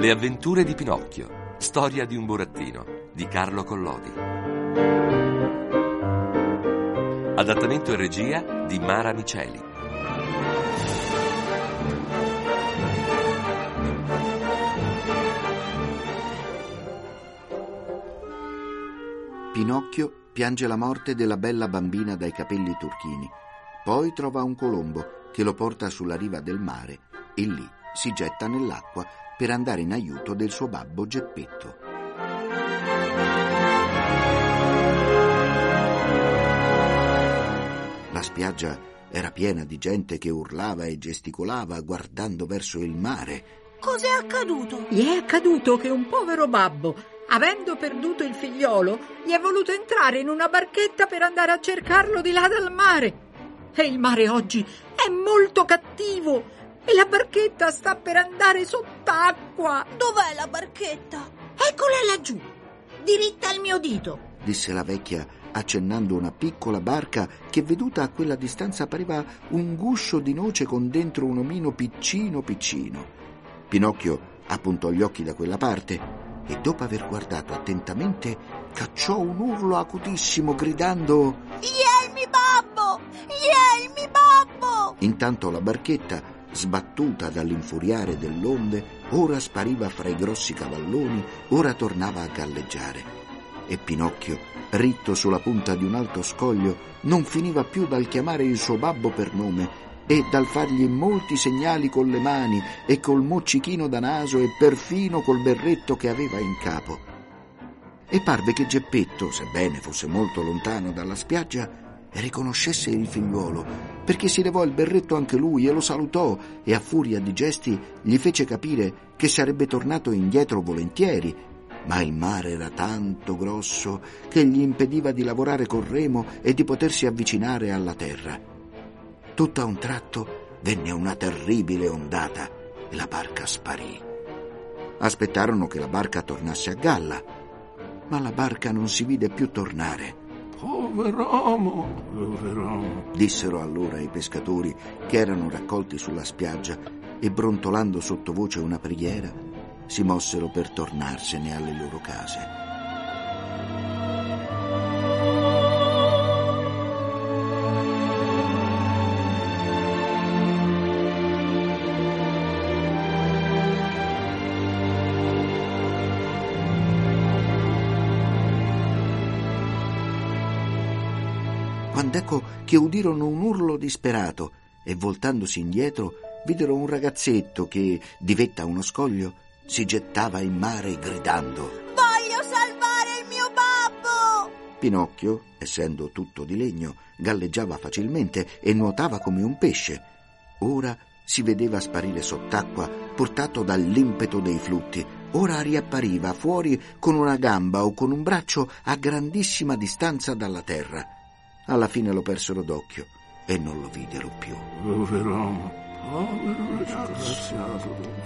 Le avventure di Pinocchio. Storia di un burattino di Carlo Collodi. Adattamento e regia di Mara Miceli. Pinocchio piange la morte della bella bambina dai capelli turchini. Poi trova un colombo che lo porta sulla riva del mare e lì si getta nell'acqua per andare in aiuto del suo babbo Geppetto. La spiaggia era piena di gente che urlava e gesticolava guardando verso il mare. Cos'è accaduto? Gli è accaduto che un povero babbo, avendo perduto il figliolo, gli è voluto entrare in una barchetta per andare a cercarlo di là dal mare. E il mare oggi è molto cattivo e la barchetta sta per andare sott'acqua. Dov'è la barchetta? Eccola laggiù, diritta al mio dito, disse la vecchia accennando una piccola barca che veduta a quella distanza pareva un guscio di noce con dentro un omino piccino piccino. Pinocchio appuntò gli occhi da quella parte e dopo aver guardato attentamente cacciò un urlo acutissimo gridando Ielmi babbo! Ielmi babbo! Intanto la barchetta, sbattuta dall'infuriare dell'onde, ora spariva fra i grossi cavalloni, ora tornava a galleggiare. E Pinocchio, ritto sulla punta di un alto scoglio, non finiva più dal chiamare il suo babbo per nome e dal fargli molti segnali con le mani e col moccichino da naso e perfino col berretto che aveva in capo. E parve che Geppetto, sebbene fosse molto lontano dalla spiaggia, riconoscesse il figliuolo, perché si levò il berretto anche lui e lo salutò e a furia di gesti gli fece capire che sarebbe tornato indietro volentieri, ma il mare era tanto grosso che gli impediva di lavorare col remo e di potersi avvicinare alla terra. Tutto a un tratto venne una terribile ondata e la barca sparì. Aspettarono che la barca tornasse a galla, ma la barca non si vide più tornare Pover'uomo, pover'uomo, dissero allora i pescatori che erano raccolti sulla spiaggia e brontolando sottovoce una preghiera si mossero per tornarsene alle loro case. Ecco che udirono un urlo disperato e voltandosi indietro videro un ragazzetto che, di vetta a uno scoglio, si gettava in mare gridando Voglio salvare il mio babbo! Pinocchio, essendo tutto di legno, galleggiava facilmente e nuotava come un pesce. Ora si vedeva sparire sott'acqua portato dall'impeto dei flutti, ora riappariva fuori con una gamba o con un braccio a grandissima distanza dalla terra. Alla fine lo persero d'occhio e non lo videro più. Pover'uomo, povero figlio.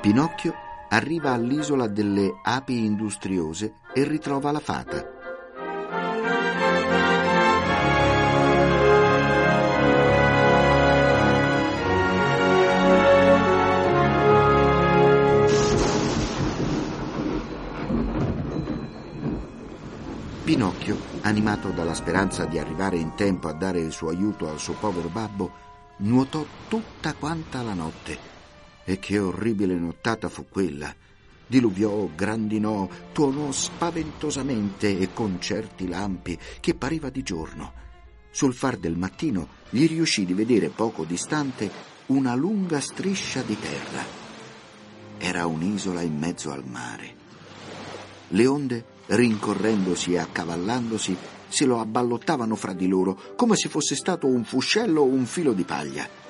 Pinocchio arriva all'isola delle api industriose e ritrova la fata. Pinocchio, animato dalla speranza di arrivare in tempo a dare il suo aiuto al suo povero babbo, nuotò tutta quanta la notte e che orribile nottata fu quella. Diluviò, grandinò, tuonò spaventosamente e con certi lampi che pareva di giorno. Sul far del mattino gli riuscì di vedere poco distante una lunga striscia di terra. Era un'isola in mezzo al mare. Le onde, rincorrendosi e accavallandosi, se lo abballottavano fra di loro come se fosse stato un fuscello o un filo di paglia.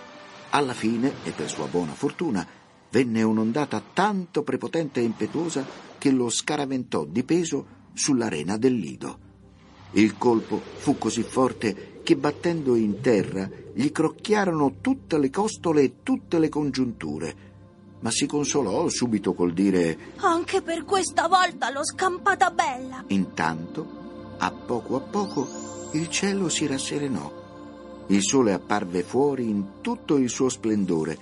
Alla fine, e per sua buona fortuna, venne un'ondata tanto prepotente e impetuosa che lo scaraventò di peso sull'arena del lido. Il colpo fu così forte che battendo in terra gli crocchiarono tutte le costole e tutte le congiunture, ma si consolò subito col dire Anche per questa volta l'ho scampata bella. Intanto, a poco a poco, il cielo si rasserenò. Il sole apparve fuori in tutto il suo splendore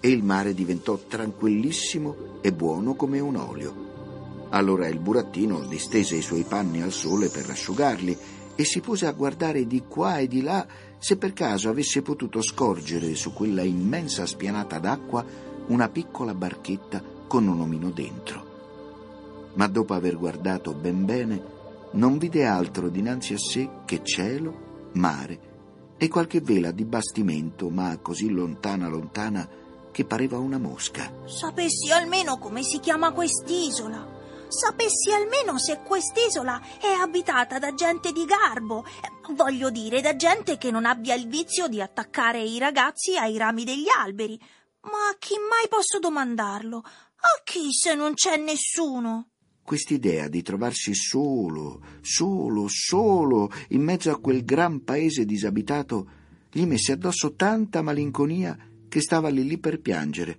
e il mare diventò tranquillissimo e buono come un olio. Allora il burattino distese i suoi panni al sole per asciugarli e si pose a guardare di qua e di là se per caso avesse potuto scorgere su quella immensa spianata d'acqua una piccola barchetta con un omino dentro. Ma dopo aver guardato ben bene, non vide altro dinanzi a sé che cielo, mare e qualche vela di bastimento, ma così lontana lontana che pareva una mosca. Sapessi almeno come si chiama quest'isola. Sapessi almeno se quest'isola è abitata da gente di garbo. Eh, Voglio dire, da gente che non abbia il vizio di attaccare i ragazzi ai rami degli alberi. Ma a chi mai posso domandarlo? A chi se non c'è nessuno? Quest'idea di trovarsi solo, solo, solo in mezzo a quel gran paese disabitato gli messe addosso tanta malinconia che stava lì lì per piangere,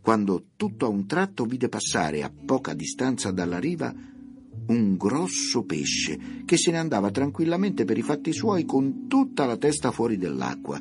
quando tutto a un tratto vide passare a poca distanza dalla riva un grosso pesce che se ne andava tranquillamente per i fatti suoi con tutta la testa fuori dell'acqua.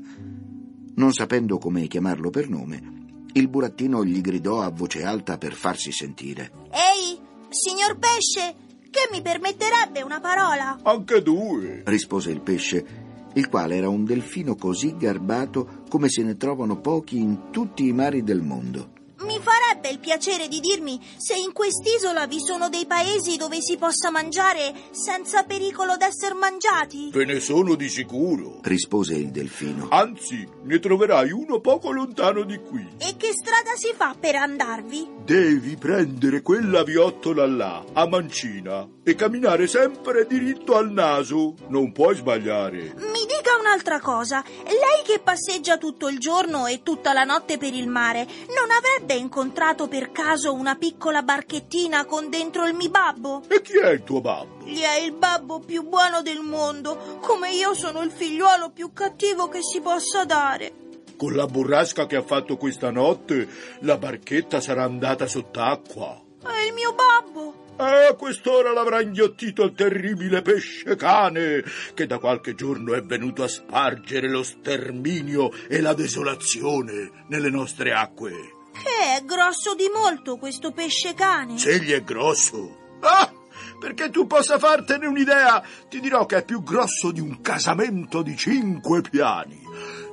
Non sapendo come chiamarlo per nome, il burattino gli gridò a voce alta per farsi sentire. Ehi, signor pesce, che mi permetterebbe una parola? Anche due. rispose il pesce, il quale era un delfino così garbato come se ne trovano pochi in tutti i mari del mondo. Mi farebbe il piacere di dirmi se in quest'isola vi sono dei paesi dove si possa mangiare senza pericolo d'essere mangiati? Ve ne sono di sicuro. rispose il delfino. Anzi, ne troverai uno poco lontano di qui. E che strada si fa per andarvi? Devi prendere quella viottola là, a mancina, e camminare sempre diritto al naso. Non puoi sbagliare. Mi dica un'altra cosa. Lei che passeggia tutto il giorno e tutta la notte per il mare, non avrebbe incontrato per caso una piccola barchettina con dentro il mi babbo? E chi è il tuo babbo? Gli è il babbo più buono del mondo, come io sono il figliuolo più cattivo che si possa dare. Con la burrasca che ha fatto questa notte, la barchetta sarà andata sott'acqua. È il mio babbo. A quest'ora l'avrà inghiottito il terribile pesce cane che da qualche giorno è venuto a spargere lo sterminio e la desolazione nelle nostre acque. Che è grosso di molto questo pesce cane. Se egli è grosso. Ah! Perché tu possa fartene un'idea, ti dirò che è più grosso di un casamento di cinque piani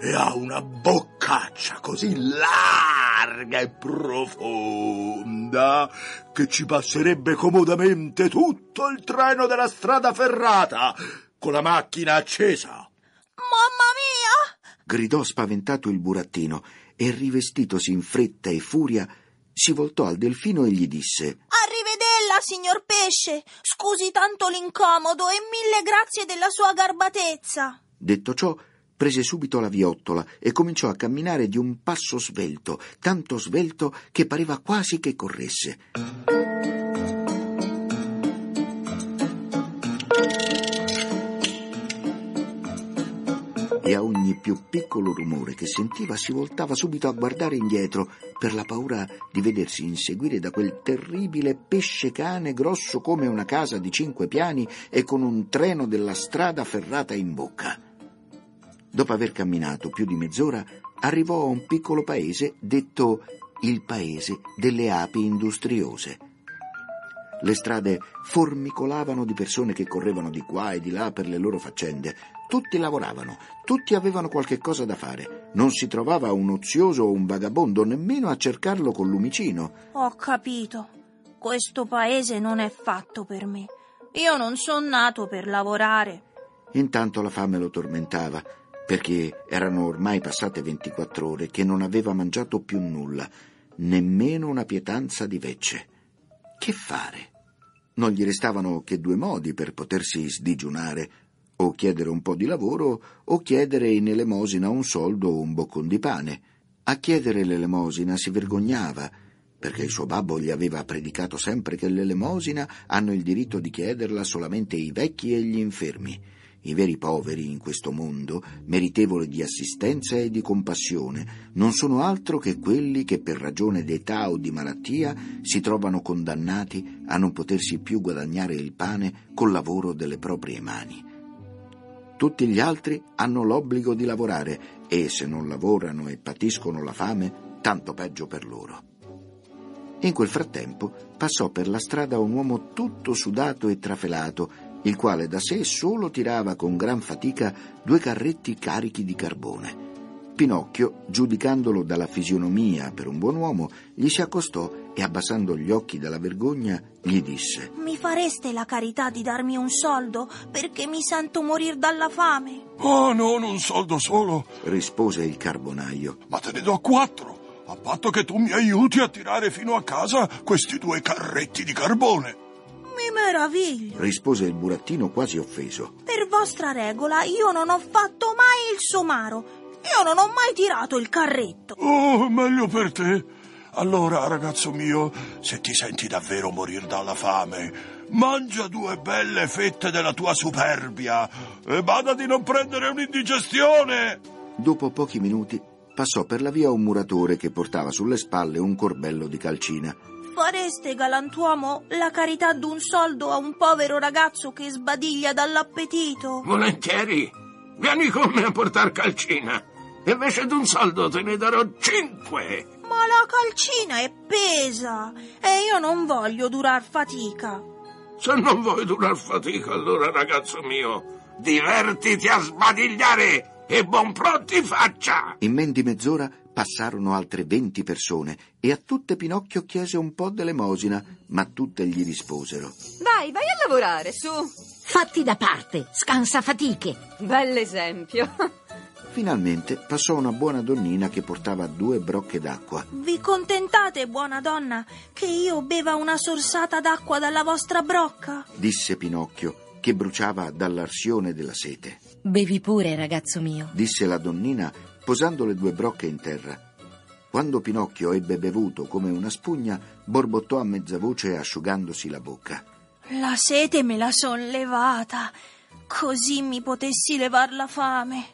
e ha una boccaccia così larga e profonda che ci passerebbe comodamente tutto il treno della strada ferrata con la macchina accesa. Mamma mia! gridò spaventato il burattino e rivestitosi in fretta e furia si voltò al delfino e gli disse Arrivedella, signor pesce. Scusi tanto l'incomodo e mille grazie della sua garbatezza. Detto ciò, prese subito la viottola e cominciò a camminare di un passo svelto, tanto svelto che pareva quasi che corresse. E a ogni più piccolo rumore che sentiva si voltava subito a guardare indietro per la paura di vedersi inseguire da quel terribile pesce cane grosso come una casa di cinque piani e con un treno della strada ferrata in bocca. Dopo aver camminato più di mezz'ora, arrivò a un piccolo paese detto il paese delle api industriose. Le strade formicolavano di persone che correvano di qua e di là per le loro faccende. Tutti lavoravano, tutti avevano qualche cosa da fare. Non si trovava un ozioso o un vagabondo, nemmeno a cercarlo col lumicino. Ho capito. Questo paese non è fatto per me. Io non sono nato per lavorare. Intanto la fame lo tormentava, perché erano ormai passate 24 ore che non aveva mangiato più nulla, nemmeno una pietanza di vecce. Che fare? Non gli restavano che due modi per potersi sdigiunare, o chiedere un po' di lavoro o chiedere in elemosina un soldo o un boccon di pane. A chiedere l'elemosina si vergognava, perché il suo babbo gli aveva predicato sempre che l'elemosina hanno il diritto di chiederla solamente i vecchi e gli infermi. I veri poveri in questo mondo, meritevoli di assistenza e di compassione, non sono altro che quelli che per ragione d'età o di malattia si trovano condannati a non potersi più guadagnare il pane col lavoro delle proprie mani. Tutti gli altri hanno l'obbligo di lavorare e se non lavorano e patiscono la fame, tanto peggio per loro. In quel frattempo passò per la strada un uomo tutto sudato e trafelato, il quale da sé solo tirava con gran fatica due carretti carichi di carbone. Pinocchio, giudicandolo dalla fisionomia per un buon uomo, gli si accostò e abbassando gli occhi dalla vergogna gli disse Mi fareste la carità di darmi un soldo perché mi sento morir dalla fame? Oh, non un soldo solo, rispose il carbonaio. ma te ne do quattro, a patto che tu mi aiuti a tirare fino a casa questi due carretti di carbone. Mi meraviglio. rispose il burattino quasi offeso. Per vostra regola io non ho fatto mai il somaro. Io non ho mai tirato il carretto. Oh, meglio per te. Allora, ragazzo mio, se ti senti davvero morir dalla fame, mangia due belle fette della tua superbia e bada di non prendere un'indigestione. Dopo pochi minuti passò per la via un muratore che portava sulle spalle un corbello di calcina. Fareste, galantuomo, la carità d'un soldo a un povero ragazzo che sbadiglia dall'appetito? Volentieri. Vieni con me a portar calcina. Invece d'un soldo te ne darò cinque. Ma la calcina è pesa e io non voglio durar fatica. Se non vuoi durar fatica, allora, ragazzo mio, divertiti a sbadigliare e buon pronti faccia. In men di mezz'ora passarono altre venti persone e a tutte Pinocchio chiese un po' d'elemosina, ma tutte gli risposero. Vai, vai a lavorare, su. Fatti da parte, scansa fatiche. Bell'esempio. Finalmente passò una buona donnina che portava due brocche d'acqua. Vi contentate, buona donna, che io beva una sorsata d'acqua dalla vostra brocca? Disse Pinocchio, che bruciava dall'arsione della sete. Bevi pure, ragazzo mio. Disse la donnina, posando le due brocche in terra. Quando Pinocchio ebbe bevuto come una spugna, borbottò a mezza voce asciugandosi la bocca. La sete me la son levata, così mi potessi levar la fame.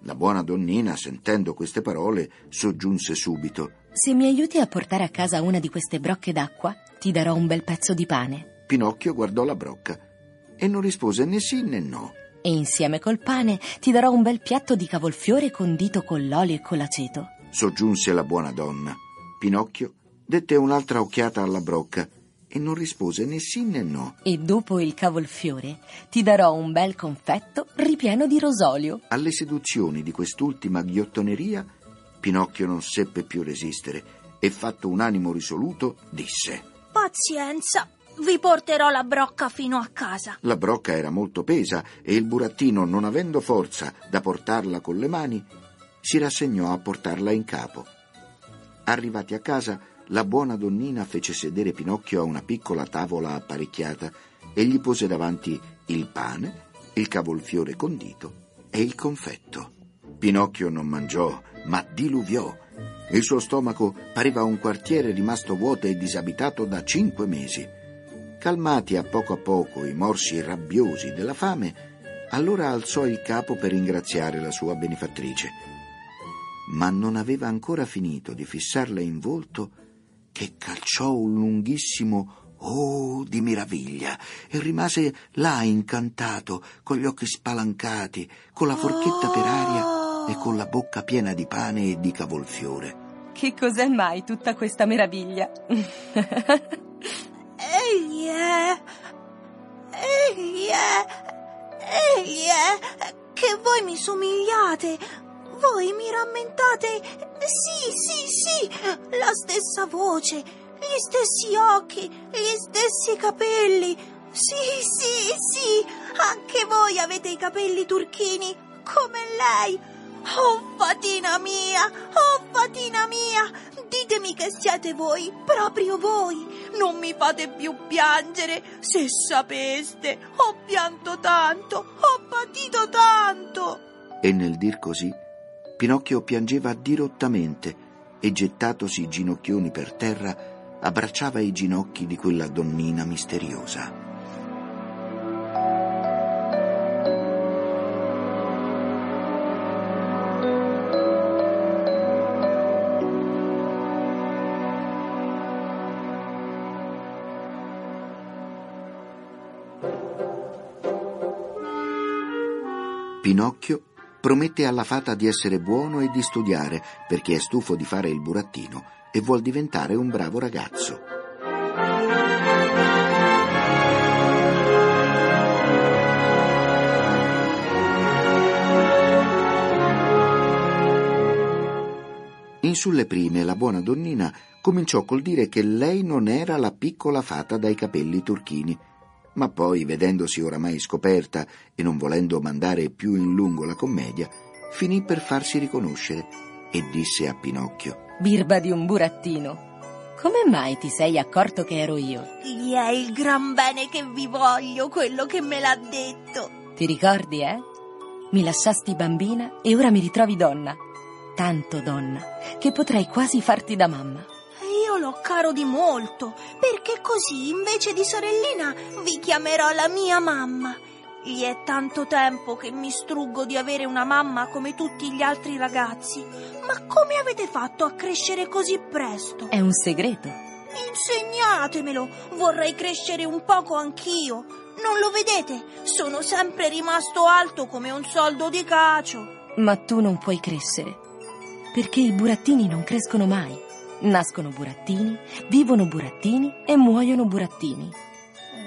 La buona donnina, sentendo queste parole, soggiunse subito. Se mi aiuti a portare a casa una di queste brocche d'acqua, ti darò un bel pezzo di pane. Pinocchio guardò la brocca e non rispose né sì né no. E insieme col pane ti darò un bel piatto di cavolfiore condito con l'olio e con l'aceto. Soggiunse la buona donna. Pinocchio dette un'altra occhiata alla brocca e non rispose né sì né no. E dopo il cavolfiore ti darò un bel confetto ripieno di rosolio. Alle seduzioni di quest'ultima ghiottoneria, Pinocchio non seppe più resistere e, fatto un animo risoluto, disse: Pazienza, vi porterò la brocca fino a casa. La brocca era molto pesa e il burattino, non avendo forza da portarla con le mani, si rassegnò a portarla in capo. Arrivati a casa, la buona donnina fece sedere Pinocchio a una piccola tavola apparecchiata e gli pose davanti il pane, il cavolfiore condito e il confetto. Pinocchio non mangiò, ma diluviò. Il suo stomaco pareva un quartiere rimasto vuoto e disabitato da cinque mesi. Calmati a poco a poco i morsi rabbiosi della fame, allora alzò il capo per ringraziare la sua benefattrice. Ma non aveva ancora finito di fissarla in volto che calciò un lunghissimo oh di meraviglia e rimase là incantato, con gli occhi spalancati, con la forchetta per aria e con la bocca piena di pane e di cavolfiore. Che cos'è mai tutta questa meraviglia? È. Egli è. Egli è. Che voi mi somigliate. Voi mi rammentate. Sì, sì, sì. La stessa voce, gli stessi occhi, gli stessi capelli. Sì, sì, sì. Anche voi avete i capelli turchini, come lei. Oh, fatina mia, oh, fatina mia, ditemi che siete voi, proprio voi. Non mi fate più piangere, se sapeste. Ho pianto tanto, ho patito tanto. E nel dir così, Pinocchio piangeva dirottamente e gettatosi ginocchioni per terra, abbracciava i ginocchi di quella donnina misteriosa. Pinocchio promette alla fata di essere buono e di studiare perché è stufo di fare il burattino e vuol diventare un bravo ragazzo. In sulle prime la buona donnina cominciò col dire che lei non era la piccola fata dai capelli turchini, ma poi, vedendosi oramai scoperta e non volendo mandare più in lungo la commedia, finì per farsi riconoscere e disse a Pinocchio: Birba di un burattino. Come mai ti sei accorto che ero io? Gli è il gran bene che vi voglio, quello che me l'ha detto. Ti ricordi, eh? Mi lasciasti bambina e ora mi ritrovi donna. Tanto donna che potrei quasi farti da mamma. L'ho caro di molto, perché così invece di sorellina vi chiamerò la mia mamma. Gli è tanto tempo che mi struggo di avere una mamma come tutti gli altri ragazzi. Ma come avete fatto a crescere così presto? È un segreto. Insegnatemelo, vorrei crescere un poco anch'io. Non lo vedete? Sono sempre rimasto alto come un soldo di cacio. Ma tu non puoi crescere, perché i burattini non crescono mai. Nascono burattini, vivono burattini e muoiono burattini.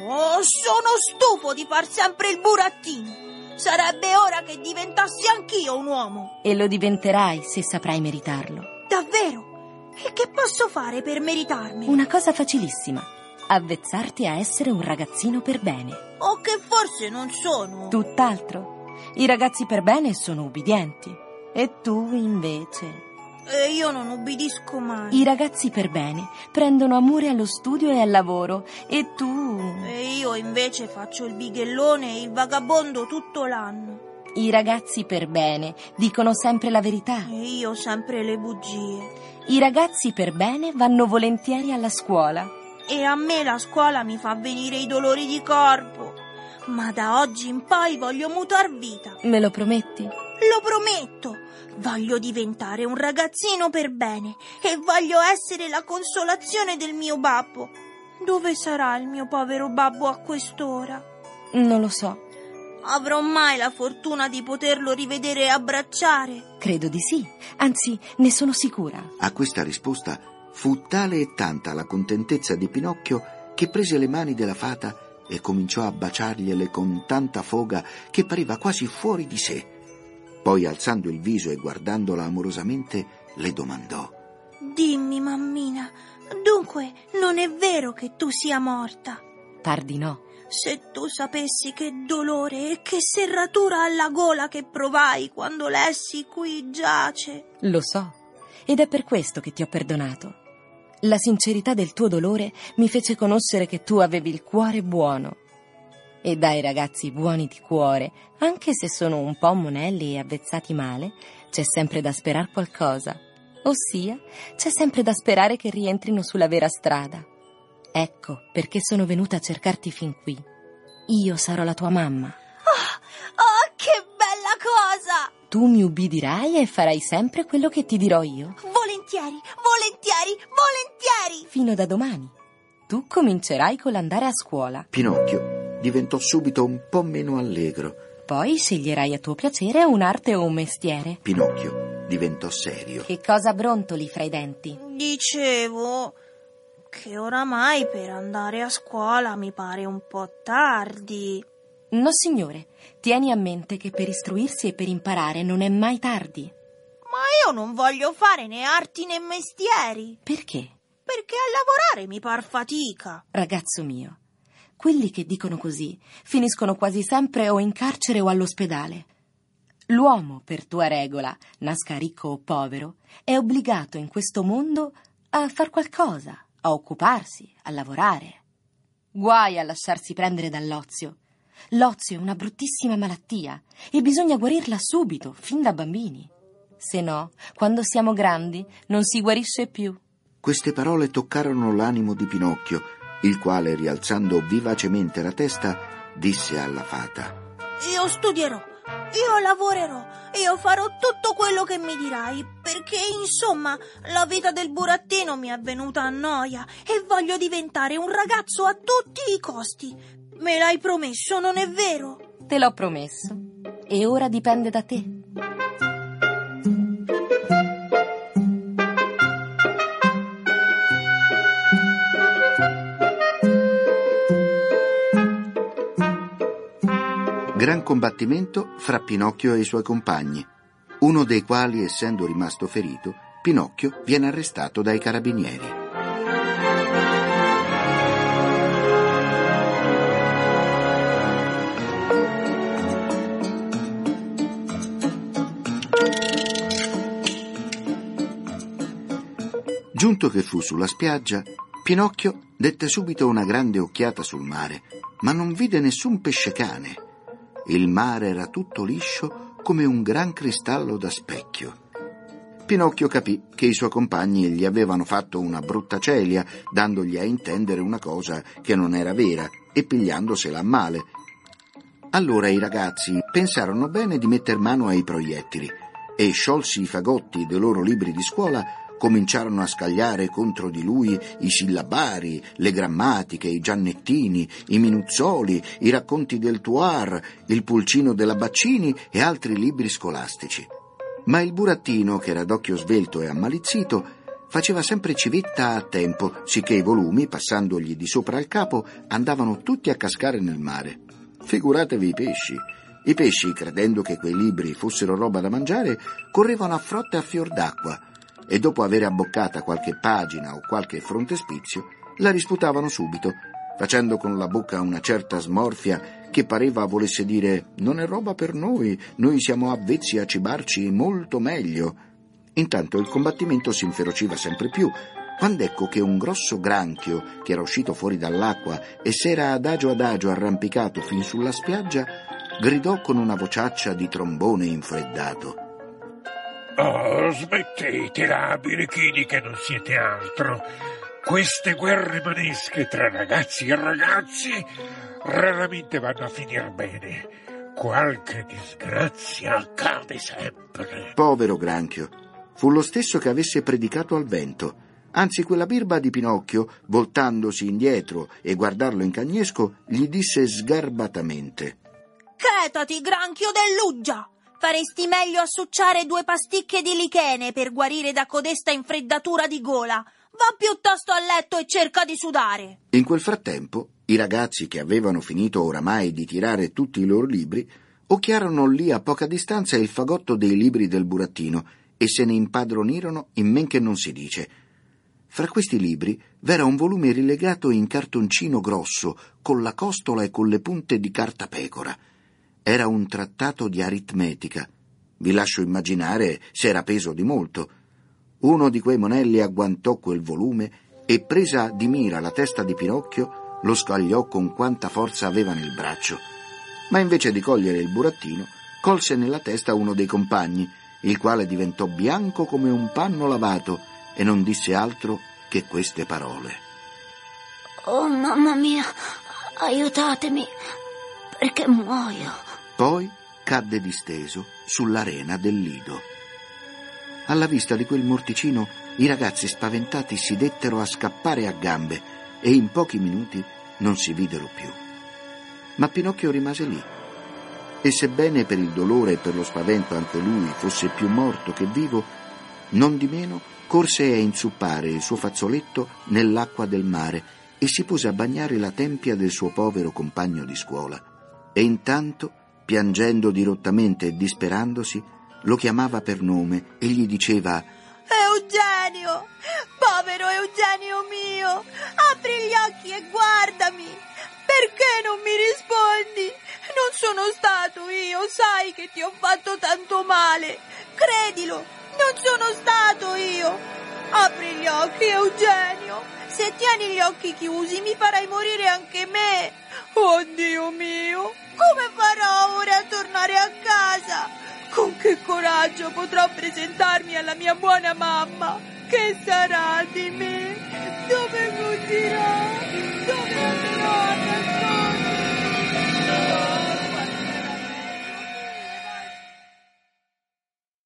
Oh, sono stufo di far sempre il burattino. Sarebbe ora che diventassi anch'io un uomo. E lo diventerai se saprai meritarlo. Davvero? E che posso fare per meritarmi? Una cosa facilissima. Avvezzarti a essere un ragazzino per bene. O che forse non sono. Tutt'altro. I ragazzi per bene sono ubbidienti. E tu invece... E io non ubbidisco mai. I ragazzi per bene prendono amore allo studio e al lavoro e tu... E io invece faccio il bighellone e il vagabondo tutto l'anno. I ragazzi per bene dicono sempre la verità. E io sempre le bugie. I ragazzi per bene vanno volentieri alla scuola. E a me la scuola mi fa venire i dolori di corpo. Ma da oggi in poi voglio mutar vita. Me lo prometti? Lo prometto. Voglio diventare un ragazzino per bene e voglio essere la consolazione del mio babbo. Dove sarà il mio povero babbo a quest'ora? Non lo so. Avrò mai la fortuna di poterlo rivedere e abbracciare? Credo di sì, anzi ne sono sicura. A questa risposta fu tale e tanta la contentezza di Pinocchio che prese le mani della fata e cominciò a baciargliele con tanta foga che pareva quasi fuori di sé. Poi, alzando il viso e guardandola amorosamente, le domandò: Dimmi, mammina, dunque non è vero che tu sia morta? Par di no. Se tu sapessi che dolore e che serratura alla gola che provai quando lessi qui giace. Lo so, ed è per questo che ti ho perdonato. La sincerità del tuo dolore mi fece conoscere che tu avevi il cuore buono. E dai ragazzi buoni di cuore, anche se sono un po' monelli e avvezzati male, c'è sempre da sperare qualcosa. Ossia, c'è sempre da sperare che rientrino sulla vera strada. Ecco perché sono venuta a cercarti fin qui. Io sarò la tua mamma. Oh, oh, che bella cosa! Tu mi ubbidirai e farai sempre quello che ti dirò io. Volentieri, volentieri, volentieri! Fino da domani. Tu comincerai con l'andare a scuola. Pinocchio diventò subito un po' meno allegro. Poi sceglierai a tuo piacere un'arte o un mestiere. Pinocchio diventò serio. Che cosa brontoli fra i denti? Dicevo che oramai per andare a scuola mi pare un po' tardi. No, signore, tieni a mente che per istruirsi e per imparare non è mai tardi. Ma io non voglio fare né arti né mestieri. Perché? Perché a lavorare mi par fatica. Ragazzo mio, quelli che dicono così finiscono quasi sempre o in carcere o all'ospedale. L'uomo, per tua regola, nasca ricco o povero, è obbligato in questo mondo a far qualcosa, a occuparsi, a lavorare. Guai a lasciarsi prendere dall'ozio. L'ozio è una bruttissima malattia e bisogna guarirla subito, fin da bambini. Se no, quando siamo grandi, non si guarisce più. Queste parole toccarono l'animo di Pinocchio, il quale, rialzando vivacemente la testa, disse alla fata: Io studierò, io lavorerò, io farò tutto quello che mi dirai, perché insomma la vita del burattino mi è venuta a noia e voglio diventare un ragazzo a tutti i costi. Me l'hai promesso, non è vero? Te l'ho promesso. e ora dipende da te. Gran combattimento fra Pinocchio e i suoi compagni, uno dei quali, essendo rimasto ferito, Pinocchio viene arrestato dai carabinieri. Giunto che fu sulla spiaggia, Pinocchio dette subito una grande occhiata sul mare, ma non vide nessun pesce cane. Il mare era tutto liscio come un gran cristallo da specchio. Pinocchio capì che i suoi compagni gli avevano fatto una brutta celia, dandogli a intendere una cosa che non era vera e pigliandosela a male. Allora i ragazzi pensarono bene di metter mano ai proiettili e, sciolsi i fagotti dei loro libri di scuola, cominciarono a scagliare contro di lui i sillabari, le grammatiche, i giannettini, i minuzzoli, i racconti del Tuar, il pulcino della Baccini e altri libri scolastici. Ma il burattino, che era d'occhio svelto e ammalizzito, faceva sempre civetta a tempo, sicché i volumi, passandogli di sopra al capo, andavano tutti a cascare nel mare. Figuratevi i pesci. I pesci, credendo che quei libri fossero roba da mangiare, correvano a frotte a fior d'acqua e dopo aver abboccata qualche pagina o qualche frontespizio, la risputavano subito, facendo con la bocca una certa smorfia che pareva volesse dire non è roba per noi, noi siamo avvezzi a cibarci molto meglio. Intanto il combattimento si inferociva sempre più, quando ecco che un grosso granchio, che era uscito fuori dall'acqua e s'era adagio adagio arrampicato fin sulla spiaggia, gridò con una vociaccia di trombone infreddato. Oh, smettetela, birichini, che non siete altro. Queste guerre manesche tra ragazzi e ragazzi raramente vanno a finire bene. Qualche disgrazia accade sempre. Povero Granchio. Fu lo stesso che avesse predicato al vento. Anzi, quella birba di Pinocchio, voltandosi indietro e guardarlo in cagnesco, gli disse sgarbatamente: Chetati, granchio dell'uggia! Faresti meglio a succiare due pasticche di lichene per guarire da codesta infreddatura di gola. Va piuttosto a letto e cerca di sudare. In quel frattempo, i ragazzi che avevano finito oramai di tirare tutti i loro libri, occhiarono lì a poca distanza il fagotto dei libri del burattino e se ne impadronirono in men che non si dice. Fra questi libri v'era un volume rilegato in cartoncino grosso, con la costola e con le punte di carta pecora. Era un trattato di aritmetica. Vi lascio immaginare se era peso di molto. Uno di quei monelli agguantò quel volume e, presa di mira la testa di Pinocchio, lo scagliò con quanta forza aveva nel braccio. Ma invece di cogliere il burattino, colse nella testa uno dei compagni, il quale diventò bianco come un panno lavato e non disse altro che queste parole. Oh mamma mia, aiutatemi, perché muoio. Poi cadde disteso sull'arena del lido. Alla vista di quel morticino, i ragazzi spaventati si dettero a scappare a gambe e in pochi minuti non si videro più. Ma Pinocchio rimase lì. E sebbene per il dolore e per lo spavento anche lui fosse più morto che vivo, non di meno corse a inzuppare il suo fazzoletto nell'acqua del mare e si pose a bagnare la tempia del suo povero compagno di scuola. E intanto piangendo dirottamente e disperandosi, lo chiamava per nome e gli diceva Eugenio, povero Eugenio mio, apri gli occhi e guardami. Perché non mi rispondi? Non sono stato io, sai che ti ho fatto tanto male. Credilo, non sono stato io. Apri gli occhi, Eugenio. Se tieni gli occhi chiusi mi farai morire anche me. Oh Dio mio, come farò ora a tornare a casa? Con che coraggio potrò presentarmi alla mia buona mamma? Che sarà di me? Dove fuggirò? Dove andrò a nascondermi?